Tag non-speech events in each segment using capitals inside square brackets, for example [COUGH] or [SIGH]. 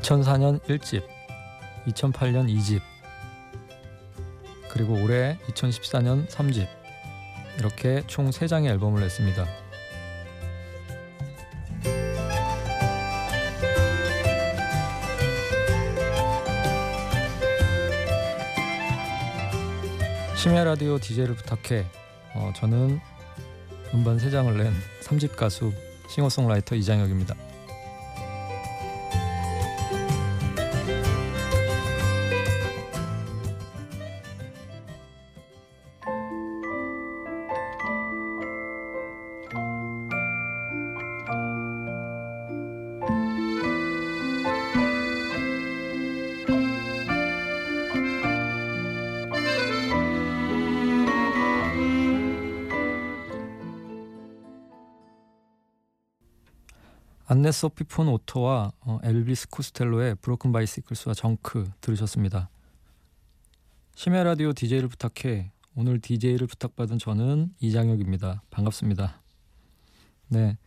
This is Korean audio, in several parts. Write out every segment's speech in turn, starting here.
2004년 1집, 2008년 2집, 그리고 올해 2014년 3집 이렇게 총 3장의 앨범을 냈습니다. 심야 라디오 DJ를 부탁해. 어, 저는 음반 3장을 낸 3집 가수 싱어송라이터 이장혁입니다. 안네 소피 폰 오토와 어, 엘비스 코스텔로의 브로큰 바이시클스와 정크 들으셨습니다. 심야 라디오 DJ를 부탁해 오늘 DJ를 부탁받은 저는 이장혁입니다. 반갑습니다. 네,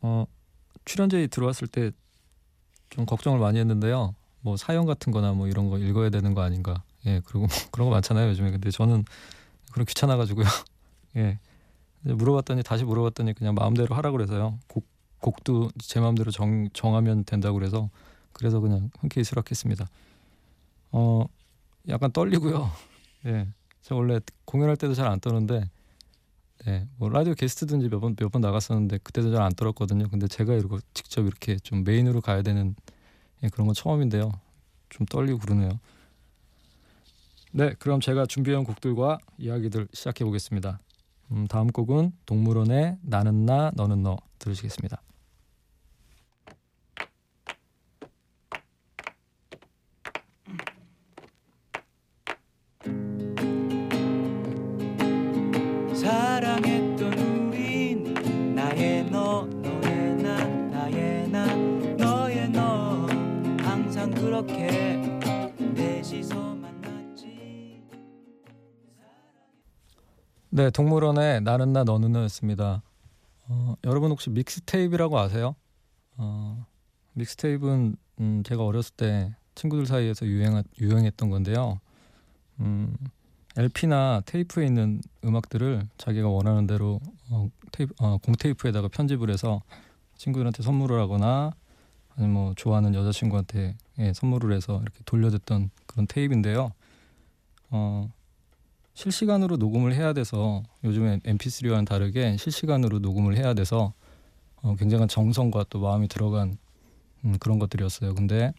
어, 출연자에 들어왔을 때 좀 걱정을 많이 했는데요. 뭐 사연 같은거나 뭐 이런 거 읽어야 되는 거 아닌가. 예, 그리고 그런 거 많잖아요 요즘에. 근데 저는 그런 귀찮아가지고요. [LAUGHS] 예, 물어봤더니 다시 물어봤더니 그냥 마음대로 하라 그래서요. 곡 곡도 제 마음대로 정, 정하면 된다고 그래서 그래서 그냥 흔쾌히 수락했습니다. 어 약간 떨리고요. 네, [LAUGHS] 저 원래 공연할 때도 잘 안 떠는데 네, 뭐 라디오 게스트든지 몇 번 몇 번 나갔었는데 그때도 잘 안 떨었거든요. 근데 제가 이러고 직접 이렇게 좀 메인으로 가야 되는 예, 그런 건 처음인데요. 좀 떨리고 그러네요. 네, 그럼 제가 준비한 곡들과 이야기들 시작해 보겠습니다. 음, 다음 곡은 동물원의 나는 나 너는 너 들으시겠습니다. 네, 동물원의 나는 나 너는 너였습니다. 어, 여러분 혹시 믹스테이프라고 아세요? 어, 믹스테이프는 음, 제가 어렸을 때 친구들 사이에서 유행 유행했던 건데요. 음, LP나 테이프에 있는 음악들을 자기가 원하는 대로 어, 테이프, 어, 공테이프에다가 편집을 해서 친구들한테 선물을 하거나 아니면 뭐 좋아하는 여자친구한테 예, 선물을 해서 이렇게 돌려줬던 그런 테이프인데요. 어, 실시간으로 녹음을 해야 돼서 요즘에 MP3와는 다르게 실시간으로 녹음을 해야 돼서 어, 굉장한 정성과 또 마음이 들어간 음, 그런 것들이었어요. 근데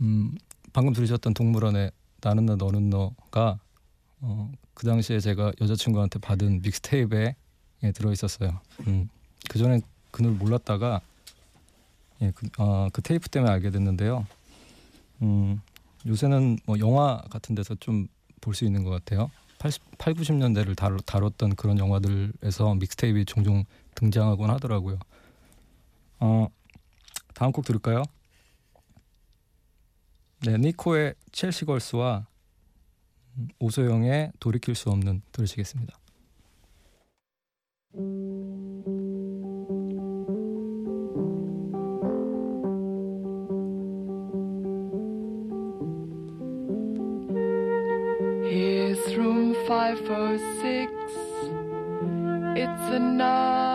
음, 방금 들으셨던 동물원의 나는 나 너는 너가 어, 그 당시에 제가 여자친구한테 받은 믹스테이프에 예, 들어 있었어요. 음, 그 전에 그 노래 몰랐다가 예, 그, 어, 그 테이프 때문에 알게 됐는데요. 음, 요새는 뭐 영화 같은 데서 좀 볼 수 있는 것 같아요. 80, 8, 90년대를 다뤘, 다뤘던 그런 영화들에서 믹스테이프가 종종 등장하곤 하더라고요. 어, 다음 곡 들을까요? 네, 니코의 첼시 걸스와 오소영의 돌이킬 수 없는 들으시겠습니다. five, four, six. It's a night.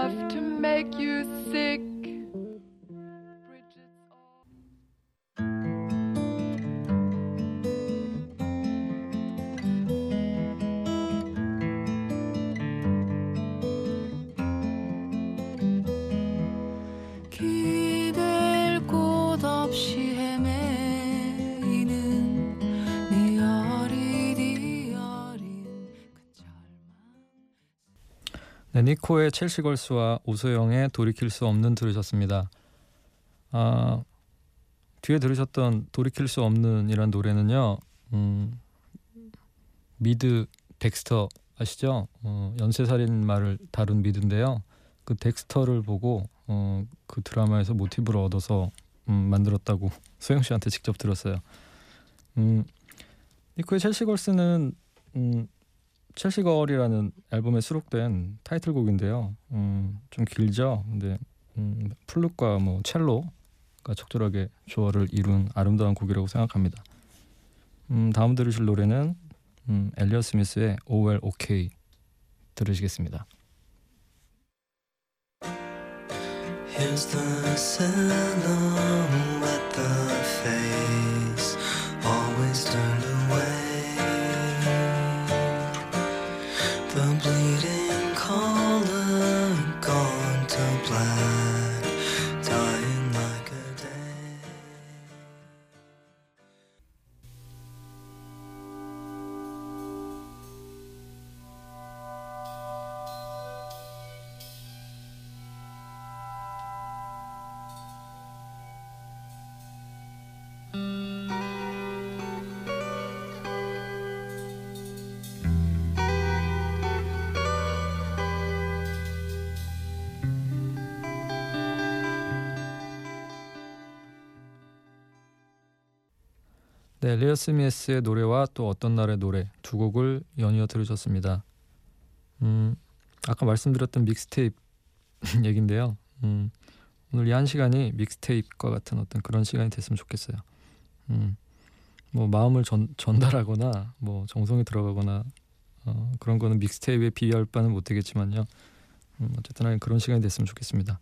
네, 니코의 Chelsea Girls와 오소영의 돌이킬 수 없는 들으셨습니다. 아, 뒤에 들으셨던 돌이킬 수 없는이란 노래는요. 음, 미드 Dexter 아시죠? 어, 연쇄살인마를 다룬 미드인데요. 그 Dexter를 보고 어, 그 드라마에서 모티브를 얻어서 음, 만들었다고 [LAUGHS] 소영 씨한테 직접 들었어요. 음, 니코의 Chelsea Girls는 음, 첼시 거울이라는 앨범에 수록된 타이틀곡인데요. 음, 좀 길죠. 근데 음, 플룻과 뭐 첼로 적절하게 조화를 이룬 아름다운 곡이라고 생각합니다. 음, 다음 들으실 노래는 음, 엘리어 스미스의 Oh Well Okay 들으시겠습니다. Here's the silhouette, the face The bleeding color 네, 엘리어 스미스의 노래와 또 어떤 날의 노래 두 곡을 연이어 들으셨습니다. 음, 아까 말씀드렸던 믹스테이프 [LAUGHS] 얘긴데요. 음, 오늘 이 한 시간이 믹스테이프과 같은 어떤 그런 시간이 됐으면 좋겠어요. 음, 뭐 마음을 전, 전달하거나 뭐 정성이 들어가거나 어, 그런 거는 믹스테이프에 비할 바는 못 되겠지만요. 음, 어쨌든 그런 시간이 됐으면 좋겠습니다.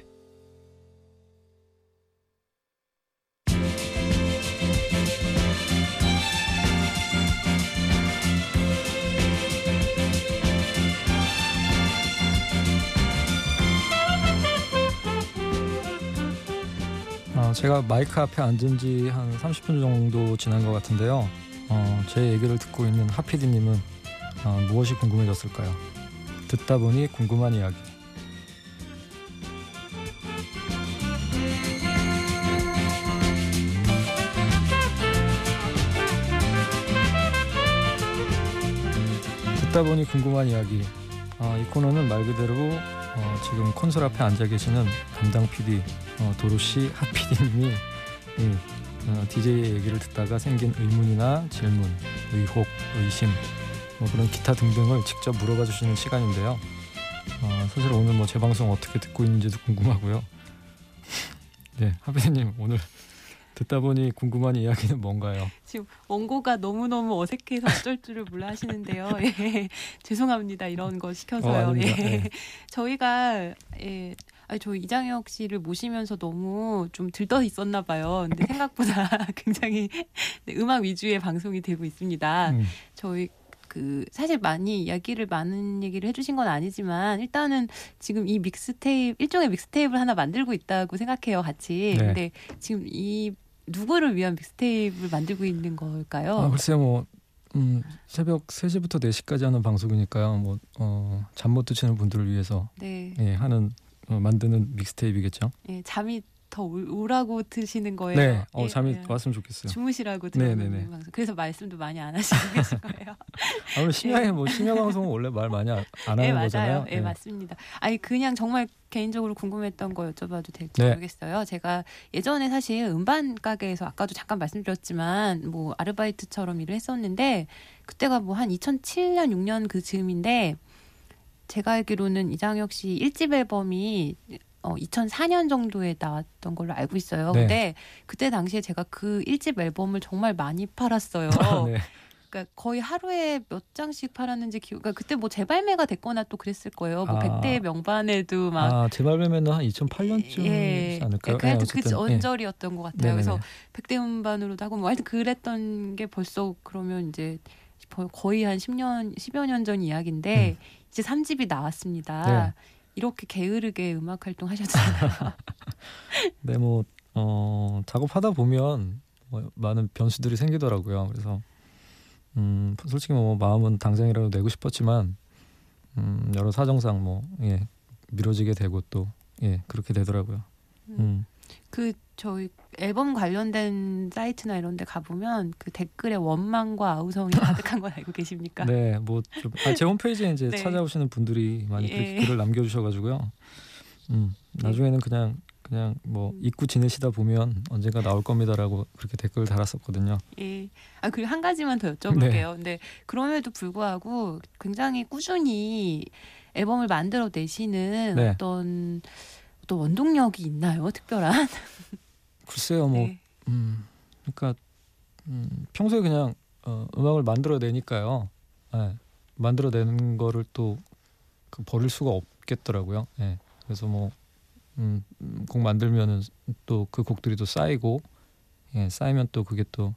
제가 마이크 앞에 앉은 지 한 30분 정도 지난 것 같은데요. 어, 제 얘기를 듣고 있는 하피디님은 어, 무엇이 궁금해졌을까요? 듣다 보니 궁금한 이야기. 듣다 보니 궁금한 이야기. 어, 이 코너는 말 그대로 어, 지금 콘솔 앞에 앉아 계시는 담당 PD 어, 도로시 하피디님이 이 어, DJ의 얘기를 듣다가 생긴 의문이나 질문, 의혹, 의심 뭐 그런 기타 등등을 직접 물어봐 주시는 시간인데요. 어, 사실 오늘 뭐제 방송 어떻게 듣고 있는지도 궁금하고요. [LAUGHS] 네, 하피디님 오늘 듣다 보니 궁금한 이야기는 뭔가요? 지금 원고가 너무 너무 어색해서 어쩔 줄을 몰라 하시는데요. [LAUGHS] 예. 죄송합니다. 이런 거 어, 시켜서요. 아닙니다. 예. 네. 저희가 예. 아니, 저 이장혁 씨를 모시면서 너무 좀 들떠 있었나 봐요. 근데 생각보다 [LAUGHS] 굉장히 네, 음악 위주의 방송이 되고 있습니다. 음, 저희 그 사실 많이 이야기를 많은 얘기를 해주신 건 아니지만 일단은 지금 이 믹스테이프 일종의 믹스테이프를 하나 만들고 있다고 생각해요 같이. 네. 근데 지금 이 누구를 위한 믹스테이프를 만들고 있는 걸까요? 아, 글쎄요 뭐 음, 새벽 3시부터 4시까지 하는 방송이니까요. 뭐 어, 잠 못 드시는 분들을 위해서 네, 예, 하는 어, 만드는 믹스테이프겠죠. 예, 잠이 더 올- 오라고 드시는 거예요. 네, 어, 예, 잠이 예. 왔으면 좋겠어요. 주무시라고 네, 네, 네. 방송. 그래서 말씀도 많이 안 하시고 [LAUGHS] 계신 거예요. [LAUGHS] 아, 오늘 심야에 뭐 심야 방송은 원래 말 많이 안, 안 하는 네, 맞아요. 거잖아요. 예, 맞습니다. 아니 그냥 정말 개인적으로 궁금했던 거 여쭤봐도 될지 네. 모르겠어요. 제가 예전에 사실 음반 가게에서 아까도 잠깐 말씀드렸지만 뭐 아르바이트처럼 일을 했었는데 그때가 뭐 한 2007년 6년 그 즈음인데 제가 알기로는 이장혁 씨 1집 앨범이 어 2004년 정도에 나왔던 걸로 알고 있어요. 네. 근데 그때 당시에 제가 그 1집 앨범을 정말 많이 팔았어요. 네. 그러니까 거의 하루에 몇 장씩 팔았는지 기억. 그러니까 그때 뭐 재발매가 됐거나 또 그랬을 거예요. 뭐 아. 백대의 명반에도 막 아, 재발매면은 한 2008년쯤이지 예, 않을까요? 그 하여튼 그 어쨌든, 예. 언저리였던 것 같아요. 네네네. 그래서 백대 음반으로도 하고 뭐 하여튼 그랬던 게 벌써 그러면 이제 거의 한 10년, 10여 년 전 이야기인데 음. 이제 3집이 나왔습니다. 네. 이렇게 게으르게 음악 활동 하셨잖아요. [LAUGHS] 네, 뭐 어, 작업하다 보면 뭐 많은 변수들이 생기더라고요. 그래서 음, 솔직히 뭐 마음은 당장이라도 내고 싶었지만 음, 여러 사정상 뭐 예, 미뤄지게 되고 또 예, 그렇게 되더라고요. 음. 그 저희 앨범 관련된 사이트나 이런 데 가보면 그 댓글에 원망과 아우성이 [LAUGHS] 가득한 걸 알고 계십니까? 네, 뭐좀 아, 제 홈페이지에 이제 [LAUGHS] 네. 찾아오시는 분들이 많이 그렇게 예. 글을 남겨주셔가지고요. 음, 나중에는 그냥 그냥 뭐 잊고 지내시다 보면 언젠가 나올 겁니다라고 그렇게 댓글 달았었거든요. 예. 아 그리고 한 가지만 더 여쭤볼게요. 근데 그럼에도 불구하고 굉장히 꾸준히 앨범을 만들어 내시는 네. 어떤 어떤 원동력이 있나요? 특별한? [LAUGHS] 글쎄요, 뭐 네. 음, 그러니까 음, 평소에 그냥 어, 음악을 만들어내니까요. 예, 만들어내는 거를 또 그 버릴 수가 없겠더라고요. 예, 그래서 뭐 음, 음, 곡 만들면은 또 그 곡들이 또 쌓이고 예, 쌓이면 또 그게 또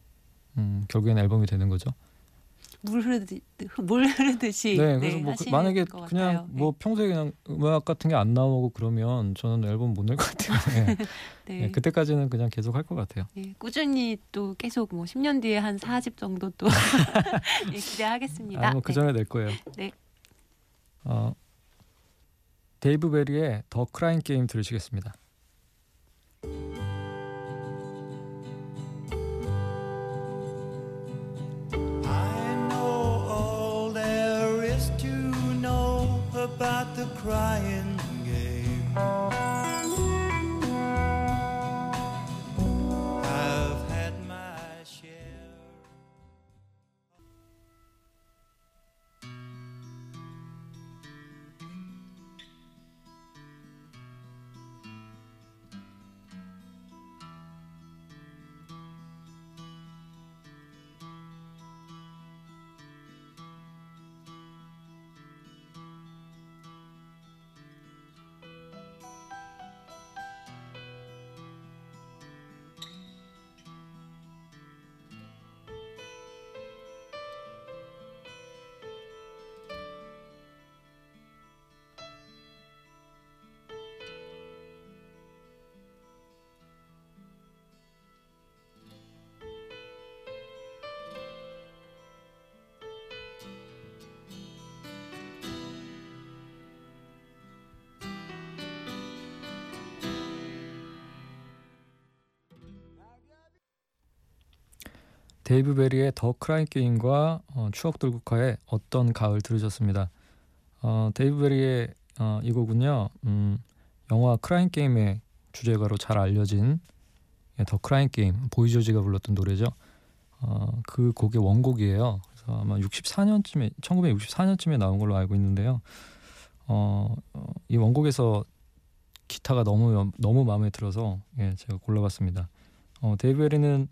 음, 결국엔 앨범이 되는 거죠. 물 흐르듯이 물 흐르듯이 네, 그래서 뭐 그- 만약에 것 그냥 같아요. 뭐 평소에 그냥 음악 같은 게 안 나오고 그러면 저는 앨범 못 낼 것 같아요. 예, [LAUGHS] 네. 예, 그때까지는 그냥 계속 할 것 같아요. 예, 꾸준히 또 계속 뭐 10년 뒤에 한 4집 정도 또 [LAUGHS] 예, 기대하겠습니다. 아, 뭐 그 전에 낼 거예요. 네. 어, 데이브 베리의 The Crying Game 들으시겠습니다. Crying 데이브 베리의 The Crying Game과 어, 추억 들국화의 어떤 가을 들으셨습니다. 어, 데이브 베리의 어, 이 곡은요. 음, 영화 Crying Game의 주제가로 잘 알려진 예, The Crying Game 보이 조지가 불렀던 노래죠. 어, 그 곡의 원곡이에요. 그래서 아마 64년쯤에 1964년쯤에 나온 걸로 알고 있는데요. 어, 어, 이 원곡에서 기타가 너무 너무 마음에 들어서 예, 제가 골라봤습니다. 어, 데이브 베리는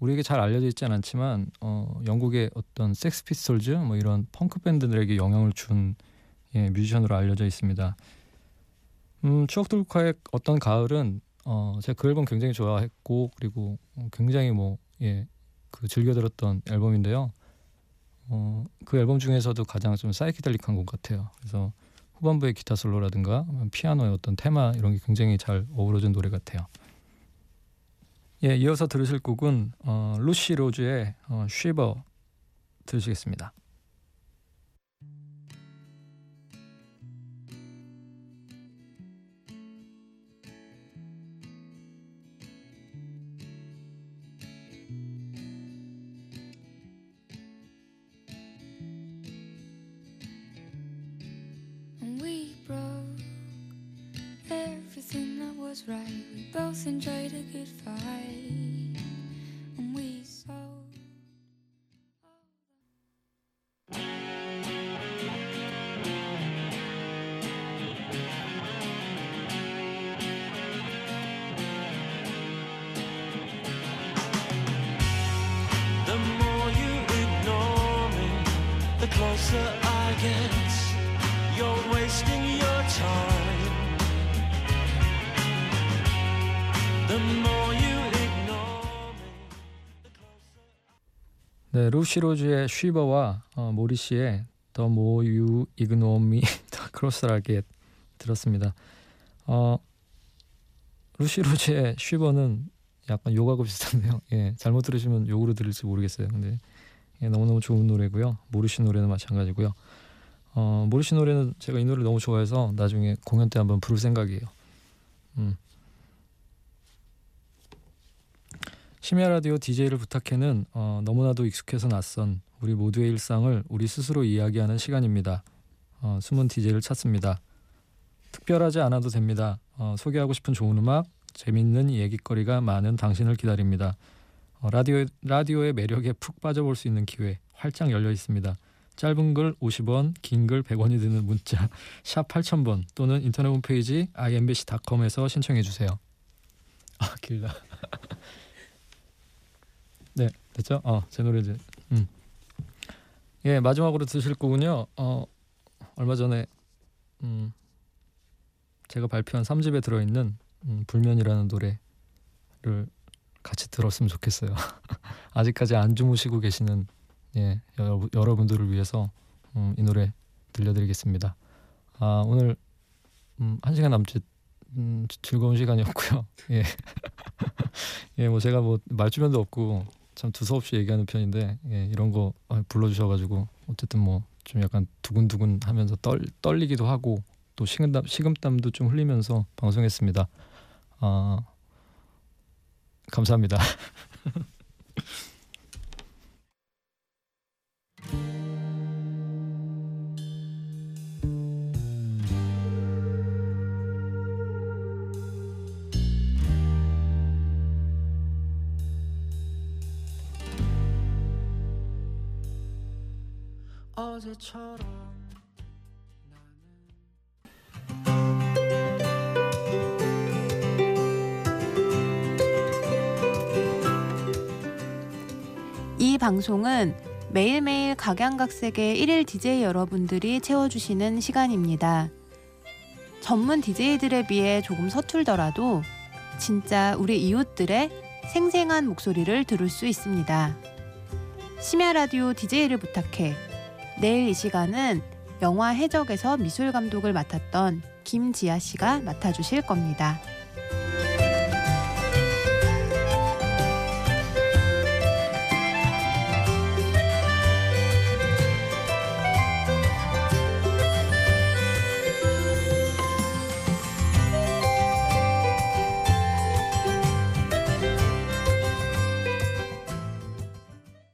우리에게 잘 알려져 있지는 않지만 어, 영국의 어떤 Sex Pistols 뭐 이런 펑크 밴드들에게 영향을 준 예, 뮤지션으로 알려져 있습니다. 음, 추억 들국화의 어떤 가을은 어, 제가 그 앨범 굉장히 좋아했고 그리고 굉장히 뭐 예, 그 즐겨 들었던 앨범인데요. 어, 그 앨범 중에서도 가장 좀 사이키델릭한 곡 같아요. 그래서 후반부의 기타 솔로라든가 피아노의 어떤 테마 이런 게 굉장히 잘 어우러진 노래 같아요. 예, 이어서 들으실 곡은 어, 루시 로즈의 어, 쉬버 들으시겠습니다. Closer I get. You're wasting your time. The more you ignore me. 네, 루시 로즈의 쉬버와 어, 모리 씨의 The More You Ignore Me, The Closer I Get 들었습니다. 어, 루시 로즈의 쉬버는 약간 욕하고 비슷한데요. 예, 잘못 들으시면 욕으로 들을지 모르겠어요. 근데 예, 너무너무 좋은 노래고요. 모르시 노래는 마찬가지고요. 어, 모르시 노래는 제가 이 노래 너무 좋아해서 나중에 공연 때 한번 부를 생각이에요. 음. 심야 라디오 DJ를 부탁해는 어, 너무나도 익숙해서 낯선 우리 모두의 일상을 우리 스스로 이야기하는 시간입니다. 어, 숨은 DJ를 찾습니다. 특별하지 않아도 됩니다. 어, 소개하고 싶은 좋은 음악, 재밌는 얘기거리가 많은 당신을 기다립니다. 어, 라디오 라디오의 매력에 푹 빠져볼 수 있는 기회 활짝 열려 있습니다. 짧은 글 50원, 긴 글 100원이 드는 문자 [LAUGHS] 샵 8000번 또는 인터넷 홈페이지 imbc.com에서 신청해 주세요. 아 길다. [LAUGHS] 네 됐죠? 어 제 노래 이제 음. 예 마지막으로 드실 거군요. 어 얼마 전에 음 제가 발표한 3집에 들어 있는 음, 불면이라는 노래를 같이 들었으면 좋겠어요. [LAUGHS] 아직까지 안 주무시고 계시는 예 여러, 여러 분들을 위해서 음, 이 노래 들려드리겠습니다. 아 오늘 음, 한 시간 남짓 음, 즐거운 시간이었고요. [LAUGHS] 예, [LAUGHS] 예, 뭐 제가 뭐 말주변도 없고 참 두서없이 얘기하는 편인데 예, 이런 거 아, 불러주셔가지고 어쨌든 뭐 좀 약간 두근두근 하면서 떨 떨리기도 하고 또 식은땀 식은땀도 좀 흘리면서 방송했습니다. 아 감사합니다. [LAUGHS] 어제처럼 방송은 매일매일 각양각색의 일일 DJ 여러분들이 채워주시는 시간입니다. 전문 DJ들에 비해 조금 서툴더라도 진짜 우리 이웃들의 생생한 목소리를 들을 수 있습니다. 심야 라디오 DJ를 부탁해. 내일 이 시간은 영화 해적에서 미술 감독을 맡았던 김지아 씨가 맡아주실 겁니다.